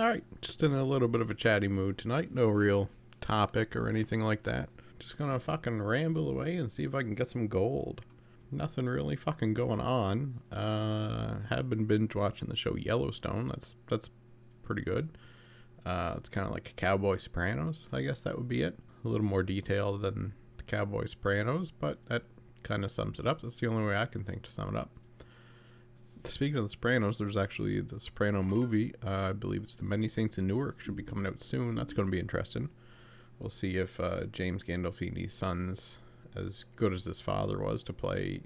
All right, just in a little bit of a chatty mood tonight. No real topic or anything like that. Just gonna fucking ramble away and see if I can get some gold. Nothing really fucking going on. Uh, have been binge watching the show Yellowstone. That's that's pretty good. Uh, it's kind of like Cowboy Sopranos. I guess that would be it. A little more detail than the Cowboy Sopranos, but that kind of sums it up. That's the only way I can think to sum it up. Speaking of the Sopranos, there's actually the Soprano movie. Uh, I believe it's the Many Saints in Newark. Should be coming out soon. That's going to be interesting. We'll see if uh, James Gandolfini's son's as good as his father was to play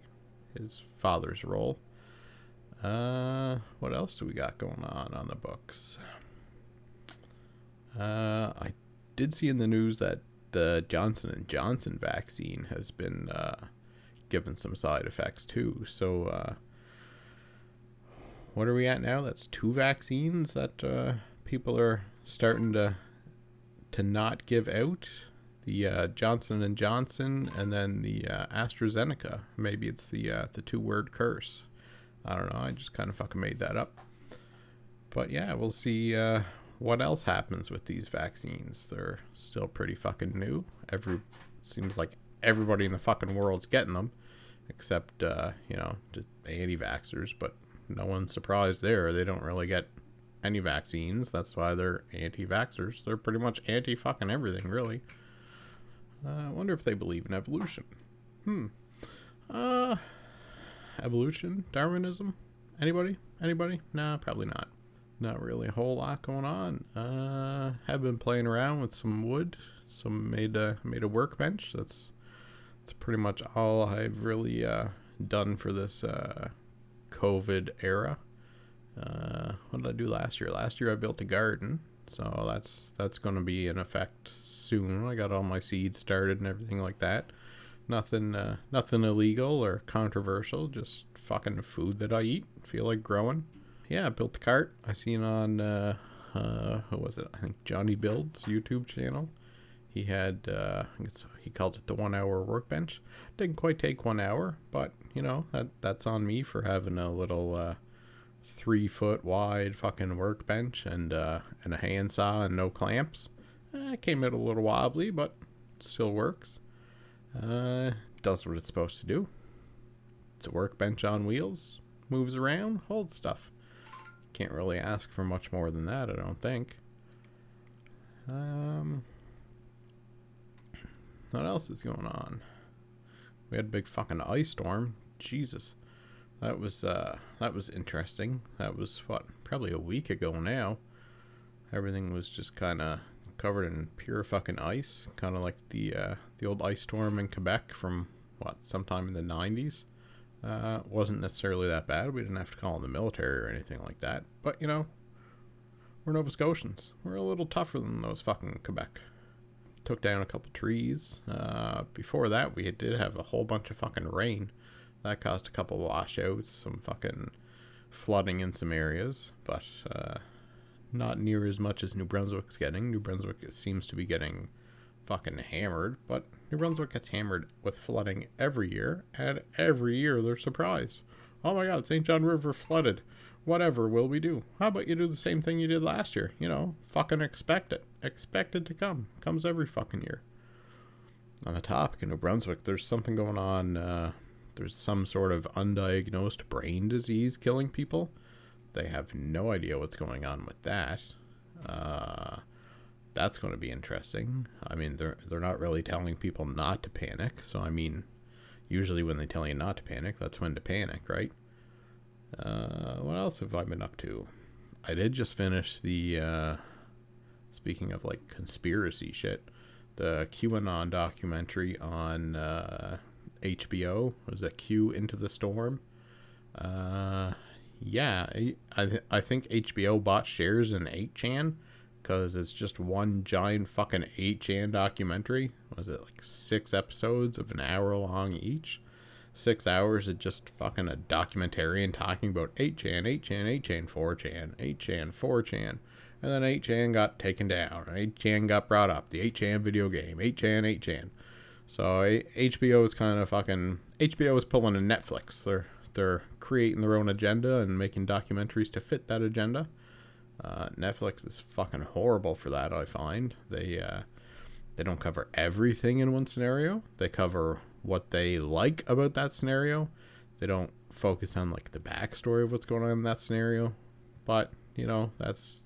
his father's role. Uh, what else do we got going on on the books? Uh, I did see in the news that the Johnson and Johnson vaccine has been uh, given some side effects too. So, uh, what are we at now? That's two vaccines that uh, people are starting to to not give out. The uh, Johnson and Johnson, and then the uh, AstraZeneca. Maybe it's the uh, the two word curse. I don't know. I just kind of fucking made that up. But yeah, we'll see uh, what else happens with these vaccines. They're still pretty fucking new. Every seems like everybody in the fucking world's getting them, except uh, you know just anti-vaxxers. But no one's surprised there. They don't really get any vaccines. That's why they're anti-vaxxers. They're pretty much anti fucking everything, really. Uh, I wonder if they believe in evolution. Hmm. Uh, evolution, Darwinism. Anybody? Anybody? Nah, probably not not really a whole lot going on. Uh, have been playing around with some wood, some made a made a workbench. That's that's pretty much all I've really uh, done for this uh, COVID era. Uh, what did I do last year? Last year I built a garden, so that's that's going to be in effect soon. I got all my seeds started and everything like that. Nothing, uh, nothing illegal or controversial. Just fucking food that I eat. Feel like growing yeah, I built the cart. I seen on uh, uh, what was it? I think Johnny Builds YouTube channel. He had uh, he called it the one hour workbench. Didn't quite take one hour, but you know that that's on me for having a little uh, three foot wide fucking workbench and uh, and a handsaw and no clamps. Eh, it came out a little wobbly, but still works. Uh, does what it's supposed to do. It's a workbench on wheels, moves around, holds stuff. Can't really ask for much more than that, I don't think. Um, what else is going on? We had a big fucking ice storm. Jesus, that was uh, that was interesting. That was what probably a week ago now. Everything was just kind of covered in pure fucking ice, kind of like the uh, the old ice storm in Quebec from what sometime in the '90s. Uh, wasn't necessarily that bad. We didn't have to call in the military or anything like that. But, you know, we're Nova Scotians. We're a little tougher than those fucking Quebec. Took down a couple trees. Uh, before that, we did have a whole bunch of fucking rain. That caused a couple washouts, some fucking flooding in some areas, but uh, not near as much as New Brunswick's getting. New Brunswick seems to be getting fucking hammered, but New Brunswick gets hammered with flooding every year, and every year they're surprised. Oh my god, St. John River flooded. Whatever will we do? How about you do the same thing you did last year? You know, fucking expect it. Expect it to come. Comes every fucking year. On the topic of New Brunswick, there's something going on. Uh, there's some sort of undiagnosed brain disease killing people. They have no idea what's going on with that. Uh, that's going to be interesting. I mean, they're they're not really telling people not to panic. So I mean, usually when they tell you not to panic, that's when to panic, right? Uh, what else have I been up to? I did just finish the. Speaking of like conspiracy shit, the QAnon documentary on uh, HBO was that Q Into the Storm. Uh, yeah, I I, I think HBO bought shares in 8chan because it's just one giant fucking 8chan documentary. Was it like six episodes of an hour long each? Six hours of just fucking a documentarian talking about 8chan, 8chan, 8chan, 4chan, 8chan, 4chan. And then 8chan got taken down, 8chan got brought up, the 8chan video game, 8chan, 8chan. So HBO is kind of fucking HBO is pulling a Netflix. They're they're creating their own agenda and making documentaries to fit that agenda Uh, Netflix is fucking horrible for that. I find they uh, they don't cover everything in one scenario. They cover what they like about that scenario. They don't focus on like the backstory of what's going on in that scenario. But you know that's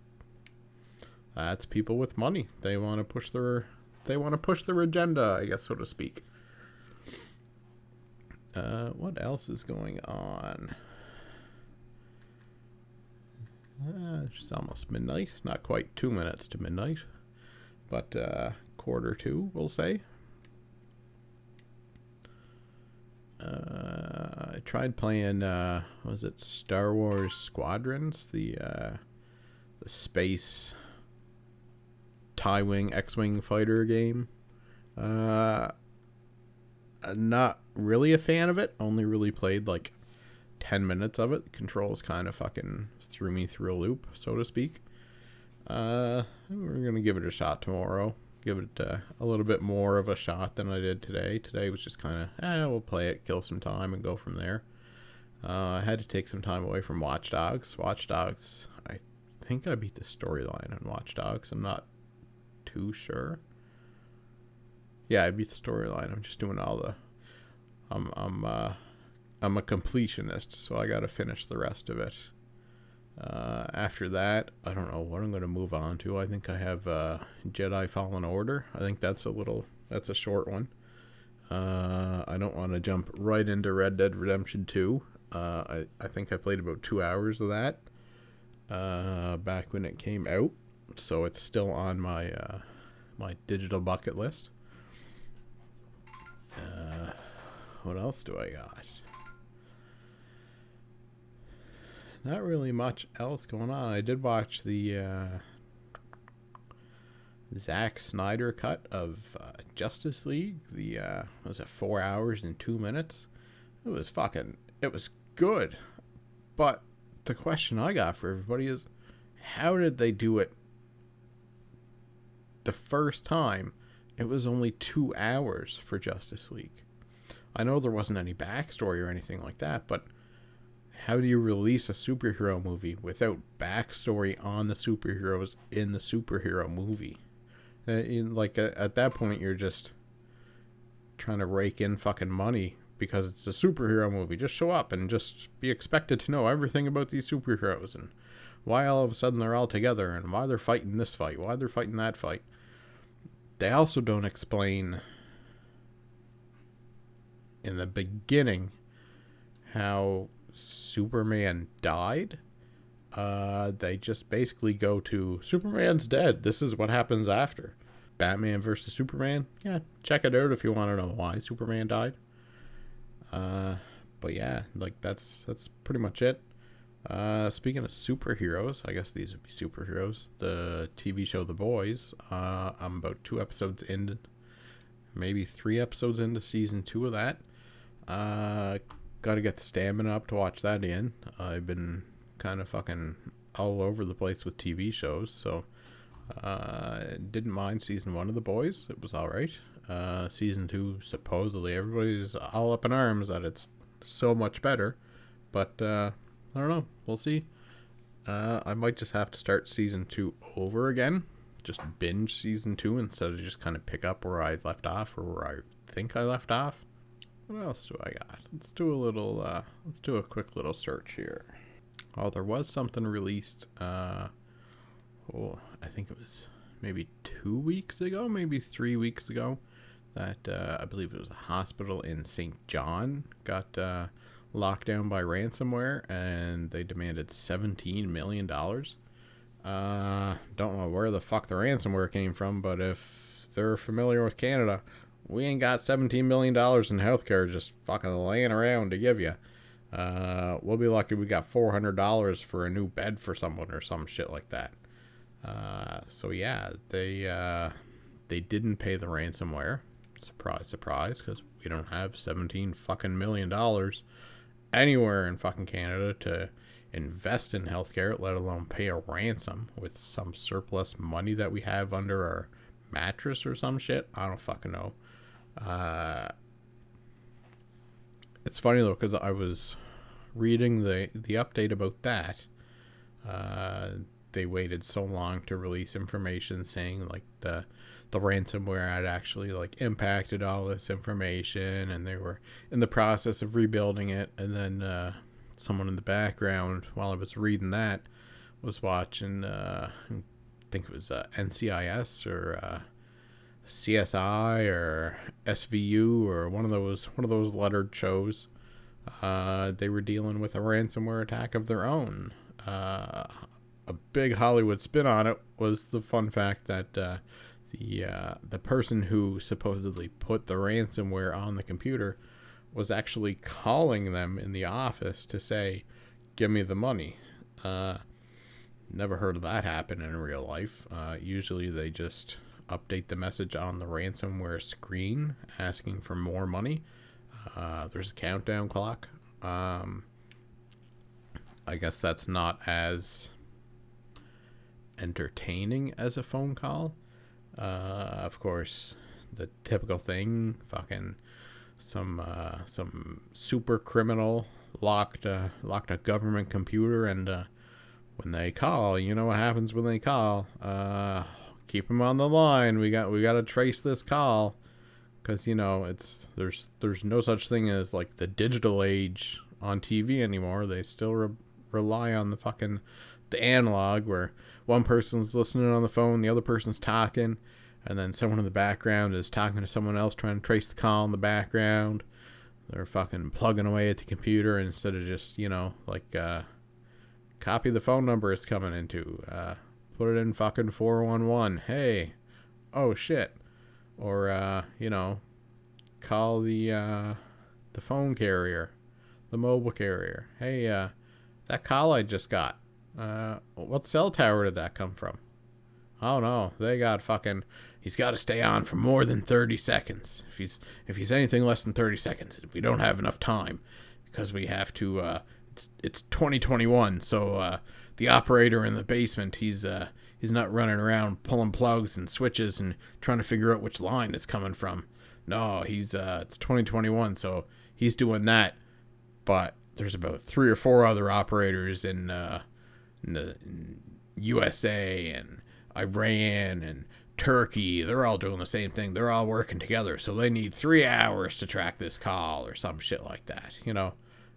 that's people with money. They want to push their they want to push their agenda, I guess, so to speak. Uh, what else is going on? Uh, it's almost midnight. Not quite two minutes to midnight, but uh, quarter two, we'll say. Uh, I tried playing. Uh, was it Star Wars Squadrons? The uh, the space tie wing X wing fighter game. Uh, not really a fan of it. Only really played like ten minutes of it. Controls kind of fucking threw me through a loop, so to speak. Uh, we're gonna give it a shot tomorrow. Give it uh, a little bit more of a shot than I did today. Today was just kind of, eh, we'll play it, kill some time, and go from there. Uh, I had to take some time away from Watch Dogs. Watch Dogs, I think I beat the storyline on Watch Dogs. I'm not too sure. Yeah, I beat the storyline. I'm just doing all the. I'm I'm uh, I'm a completionist, so I got to finish the rest of it. Uh, after that, I don't know what I'm going to move on to. I think I have uh, Jedi Fallen Order. I think that's a little, that's a short one. Uh, I don't want to jump right into Red Dead Redemption 2. Uh, I, I think I played about two hours of that uh, back when it came out. So it's still on my uh, my digital bucket list. what else do I got? not really much else going on. I did watch the uh, Zack Snyder cut of uh, Justice League. The uh, was it four hours and two minutes? It was fucking. It was good, but the question I got for everybody is, how did they do it? The first time, it was only two hours for Justice League. I know there wasn't any backstory or anything like that, but how do you release a superhero movie without backstory on the superheroes in the superhero movie? Uh, like at that point, you're just trying to rake in fucking money because it's a superhero movie. Just show up and just be expected to know everything about these superheroes and why all of a sudden they're all together and why they're fighting this fight, why they're fighting that fight. They also don't explain in the beginning how Superman died, uh, they just basically go to Superman's dead. This is what happens after. Batman versus Superman. Yeah, check it out if you want to know why Superman died. Uh, but yeah, like that's that's pretty much it. Uh, speaking of superheroes, I guess these would be superheroes. The TV show The Boys. Uh, I'm about two episodes in, maybe three episodes into season two of that. Uh, got to get the stamina up to watch that in. I've been kind of fucking all over the place with TV shows, so uh, didn't mind season one of The Boys. It was all right. Uh, season two, supposedly everybody's all up in arms that it's so much better, but uh, I don't know. We'll see. Uh, I might just have to start season two over again. Just binge season two instead of just kind of pick up where I left off or where I think I left off. What else do I got? Let's do a little, uh, let's do a quick little search here. Oh, there was something released, uh, oh, I think it was maybe two weeks ago, maybe three weeks ago, that, uh, I believe it was a hospital in St. John got, uh, locked down by ransomware and they demanded $17 million. Uh, don't know where the fuck the ransomware came from, but if they're familiar with Canada, we ain't got $17 million in healthcare just fucking laying around to give you. Uh, we'll be lucky we got $400 for a new bed for someone or some shit like that. Uh, so yeah, they, uh, they didn't pay the ransomware. Surprise, surprise, because we don't have 17 fucking million dollars anywhere in fucking Canada to invest in healthcare, let alone pay a ransom with some surplus money that we have under our mattress or some shit. I don't fucking know. Uh, it's funny though because I was reading the the update about that. Uh, they waited so long to release information saying like the the ransomware had actually like impacted all this information and they were in the process of rebuilding it and then uh, someone in the background while I was reading that was watching uh, I think it was uh, NCIS or uh, CSI or SVU or one of those one of those lettered shows. Uh, they were dealing with a ransomware attack of their own. Uh, a big Hollywood spin on it was the fun fact that uh, the uh, the person who supposedly put the ransomware on the computer was actually calling them in the office to say, "Give me the money." Uh, never heard of that happen in real life. Uh, usually, they just update the message on the ransomware screen asking for more money. Uh, there's a countdown clock. Um, I guess that's not as entertaining as a phone call. Uh, of course, the typical thing, fucking some uh, some super criminal locked uh, locked a government computer, and uh, when they call, you know what happens when they call. Uh, keep them on the line. We got we got to trace this call because you know it's there's there's no such thing as like the digital age on TV anymore. They still re- rely on the fucking the analog where one person's listening on the phone, the other person's talking, and then someone in the background is talking to someone else trying to trace the call in the background. They're fucking plugging away at the computer instead of just you know like uh, copy the phone number it's coming into. Uh, put it in fucking 411. Hey, oh shit. Or, uh, you know, call the, uh, the phone carrier, the mobile carrier. Hey, uh, that call I just got, uh, what cell tower did that come from? Oh no, they got fucking. He's got to stay on for more than thirty seconds. If he's if he's anything less than thirty seconds, we don't have enough time because we have to. Uh, it's it's 2021, so uh, the operator in the basement, he's uh he's not running around pulling plugs and switches and trying to figure out which line it's coming from. No, he's uh it's 2021, so he's doing that. But there's about three or four other operators in uh in the in USA and Iran and Turkey, they're all doing the same thing. They're all working together, so they need three hours to track this call or some shit like that. You know,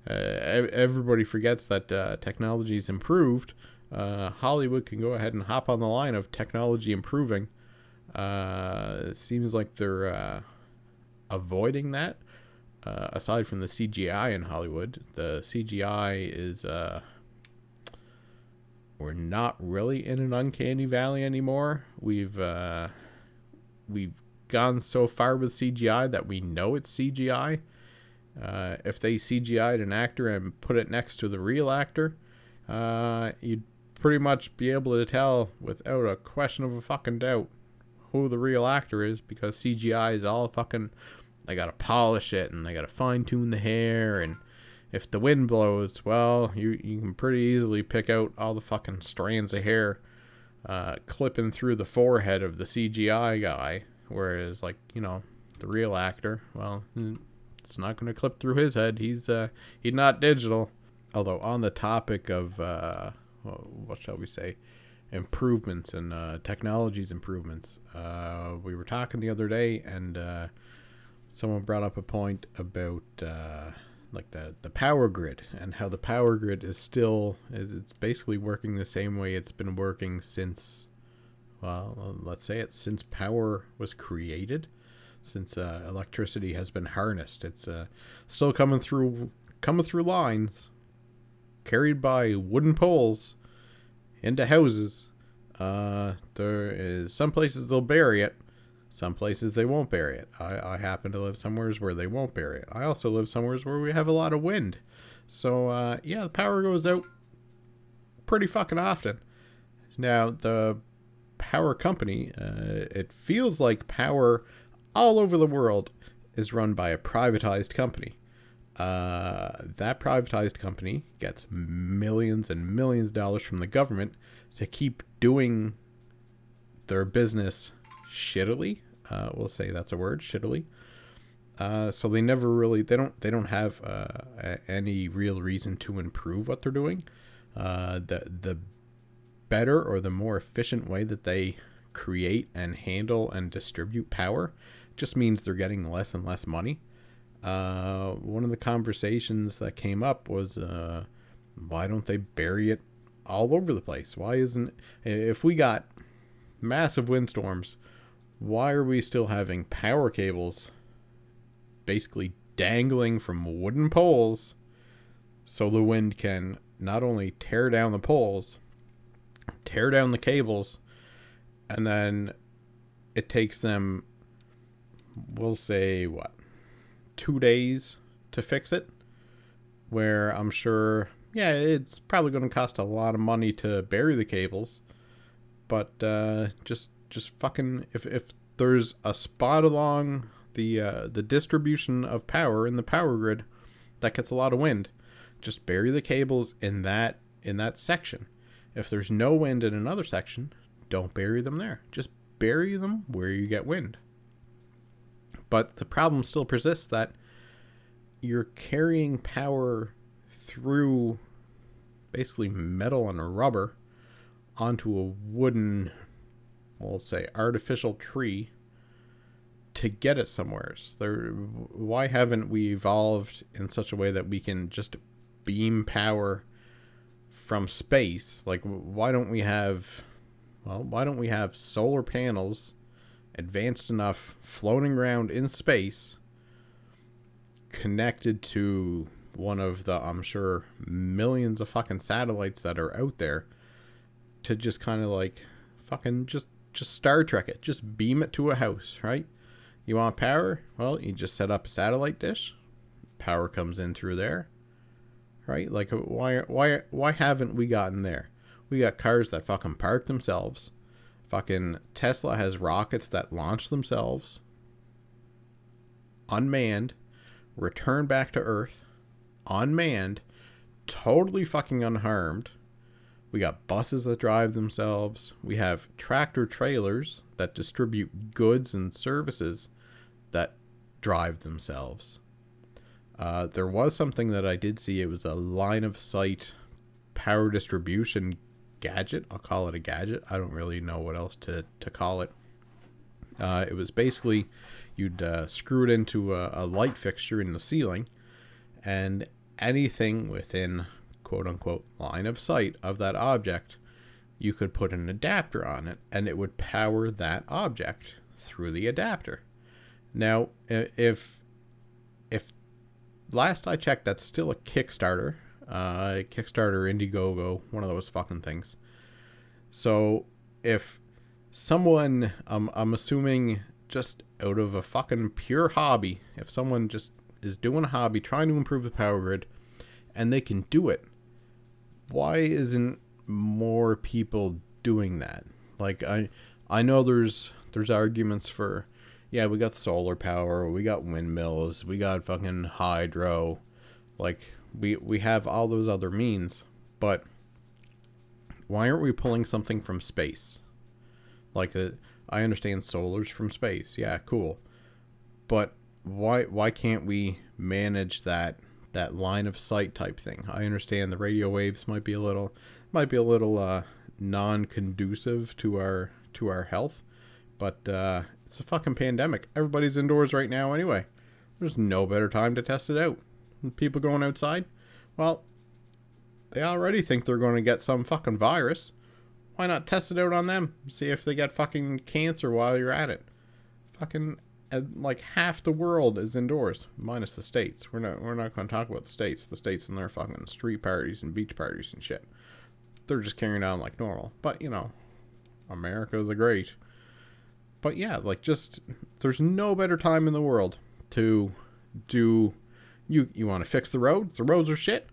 uh, everybody forgets that uh, technology's improved. Uh, Hollywood can go ahead and hop on the line of technology improving. Uh, seems like they're uh, avoiding that. Uh, aside from the CGI in Hollywood, the CGI is we're not really in an uncanny valley anymore. We've we've gone so far with CGI that we know it's CGI uh, if they CGI'd an actor and put it next to the real actor, uh, you'd pretty much be able to tell without a question of a fucking doubt who the real actor is because CGI is all fucking. They gotta polish it and they gotta fine tune the hair and if the wind blows, well, you you can pretty easily pick out all the fucking strands of hair uh, clipping through the forehead of the CGI guy. Whereas, like you know, the real actor, well, it's not going to clip through his head. He's uh, he's not digital. Although on the topic of uh, what shall we say, improvements and uh, technologies improvements, uh, we were talking the other day, and uh, someone brought up a point about uh, like the the power grid and how the power grid is still it's basically working the same way it's been working since well let's say it since power was created since uh, electricity has been harnessed. It's uh, still coming through coming through lines carried by wooden poles into houses. Uh, there is some places they'll bury it, some places they won't bury it. I, I happen to live somewheres where they won't bury it. I also live somewheres where we have a lot of wind. So uh, yeah, the power goes out pretty fucking often. Now the power company, uh, it feels like power all over the world is run by a privatized company. Uh, that privatized company gets millions and millions of dollars from the government to keep doing their business shittily. Uh, we'll say that's a word, shittily. Uh, so they never really they don't they don't have uh, any real reason to improve what they're doing. Uh, the the better or the more efficient way that they create and handle and distribute power just means they're getting less and less money. Uh, one of the conversations that came up was uh, why don't they bury it all over the place? Why isn't if we got massive windstorms, why are we still having power cables basically dangling from wooden poles so the wind can not only tear down the poles, tear down the cables, and then it takes them, we'll say, what, two days to fix it? Where I'm sure, yeah, it's probably going to cost a lot of money to bury the cables, but uh, just just fucking if if there's a spot along the uh, the distribution of power in the power grid that gets a lot of wind, just bury the cables in that in that section. If there's no wind in another section, don't bury them there. Just bury them where you get wind. But the problem still persists that you're carrying power through basically metal and rubber onto a wooden, we'll say, artificial tree to get it somewhere. There, why haven't we evolved in such a way that we can just beam power from space? Like, why don't we have, well, why don't we have solar panels advanced enough floating around in space connected to one of the, I'm sure, millions of fucking satellites that are out there to just kind of like fucking just just Star Trek it, just beam it to a house, right? You want power? Well, you just set up a satellite dish. Power comes in through there. Right? Like uh, why why why haven't we gotten there? We got cars that fucking park themselves. Fucking Tesla has rockets that launch themselves. Unmanned, return back to Earth, unmanned, totally fucking unharmed. We got buses that drive themselves. We have tractor trailers that distribute goods and services that drive themselves. Uh, there was something that I did see. It was a line of sight power distribution gadget. I'll call it a gadget. I don't really know what else to, to call it. Uh, it was basically you'd uh, screw it into a, a light fixture in the ceiling, and anything within quote unquote line of sight of that object, you could put an adapter on it and it would power that object through the adapter. Now, if if last I checked, that's still a Kickstarter, uh, Kickstarter, Indiegogo, one of those fucking things. So if someone, um, I'm assuming just out of a fucking pure hobby, if someone just is doing a hobby, trying to improve the power grid, and they can do it, why isn't more people doing that? Like I, I know there's there's arguments for yeah, we got solar power, we got windmills, we got fucking hydro. Like we we have all those other means, but why aren't we pulling something from space? Like a, uh, I understand solar's from space. Yeah, cool. But why why can't we manage that that line of sight type thing? I understand the radio waves might be a little might be a little uh, non-conducive to our to our health, but uh, it's a fucking pandemic. Everybody's indoors right now anyway. There's no better time to test it out. People going outside, well, they already think they're going to get some fucking virus. Why not test it out on them? See if they get fucking cancer while you're at it. Fucking Uh, like half the world is indoors, minus the states. We're not we're not going to talk about the states. The states and their fucking street parties and beach parties and shit. They're just carrying on like normal. But you know, America the Great but yeah, like just there's no better time in the world to do you you want to fix the roads? The roads are shit.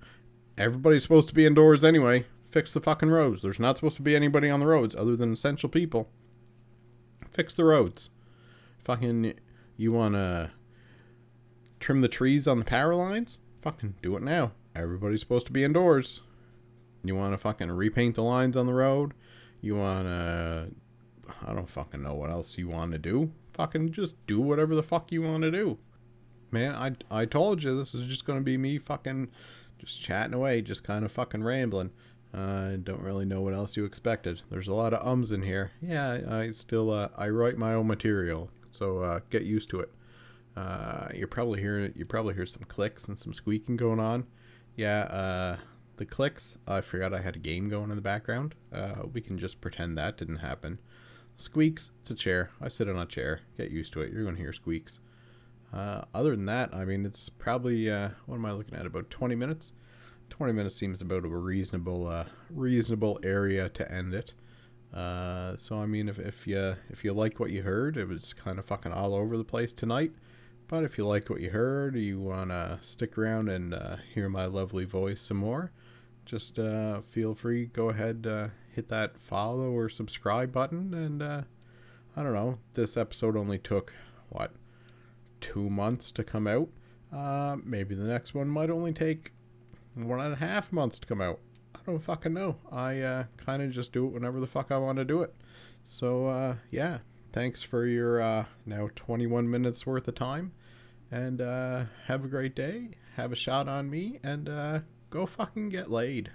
Everybody's supposed to be indoors anyway. Fix the fucking roads. There's not supposed to be anybody on the roads other than essential people. Fix the roads. Fucking you want to trim the trees on the power lines? Fucking do it now. Everybody's supposed to be indoors. You want to fucking repaint the lines on the road? You want to I don't fucking know what else you want to do. Fucking just do whatever the fuck you want to do. Man, I, I told you this is just going to be me fucking just chatting away, just kind of fucking rambling. I don't really know what else you expected. There's a lot of ums in here. Yeah, I still uh, I write my own material, so uh, get used to it. Uh, you're probably hearing you probably hear some clicks and some squeaking going on. Yeah, uh, the clicks. I forgot I had a game going in the background. Uh, we can just pretend that didn't happen. Squeaks. It's a chair. I sit on a chair. Get used to it. You're gonna hear squeaks. Uh, other than that, I mean, it's probably uh, what am I looking at? About 20 minutes. 20 minutes seems about a reasonable reasonable area to end it. Uh, so I mean, if, if you if you like what you heard, it was kind of fucking all over the place tonight. But if you like what you heard, you wanna stick around and uh, hear my lovely voice some more, just uh, feel free. Go ahead, uh, hit that follow or subscribe button, and uh, I don't know. This episode only took what two months to come out. Maybe the next one might only take one and a half months to come out. Don't fucking know. I uh, kind of just do it whenever the fuck I want to do it. So, uh, yeah. Thanks for your uh, now 21 minutes worth of time. And uh, have a great day. Have a shot on me. And uh, go fucking get laid.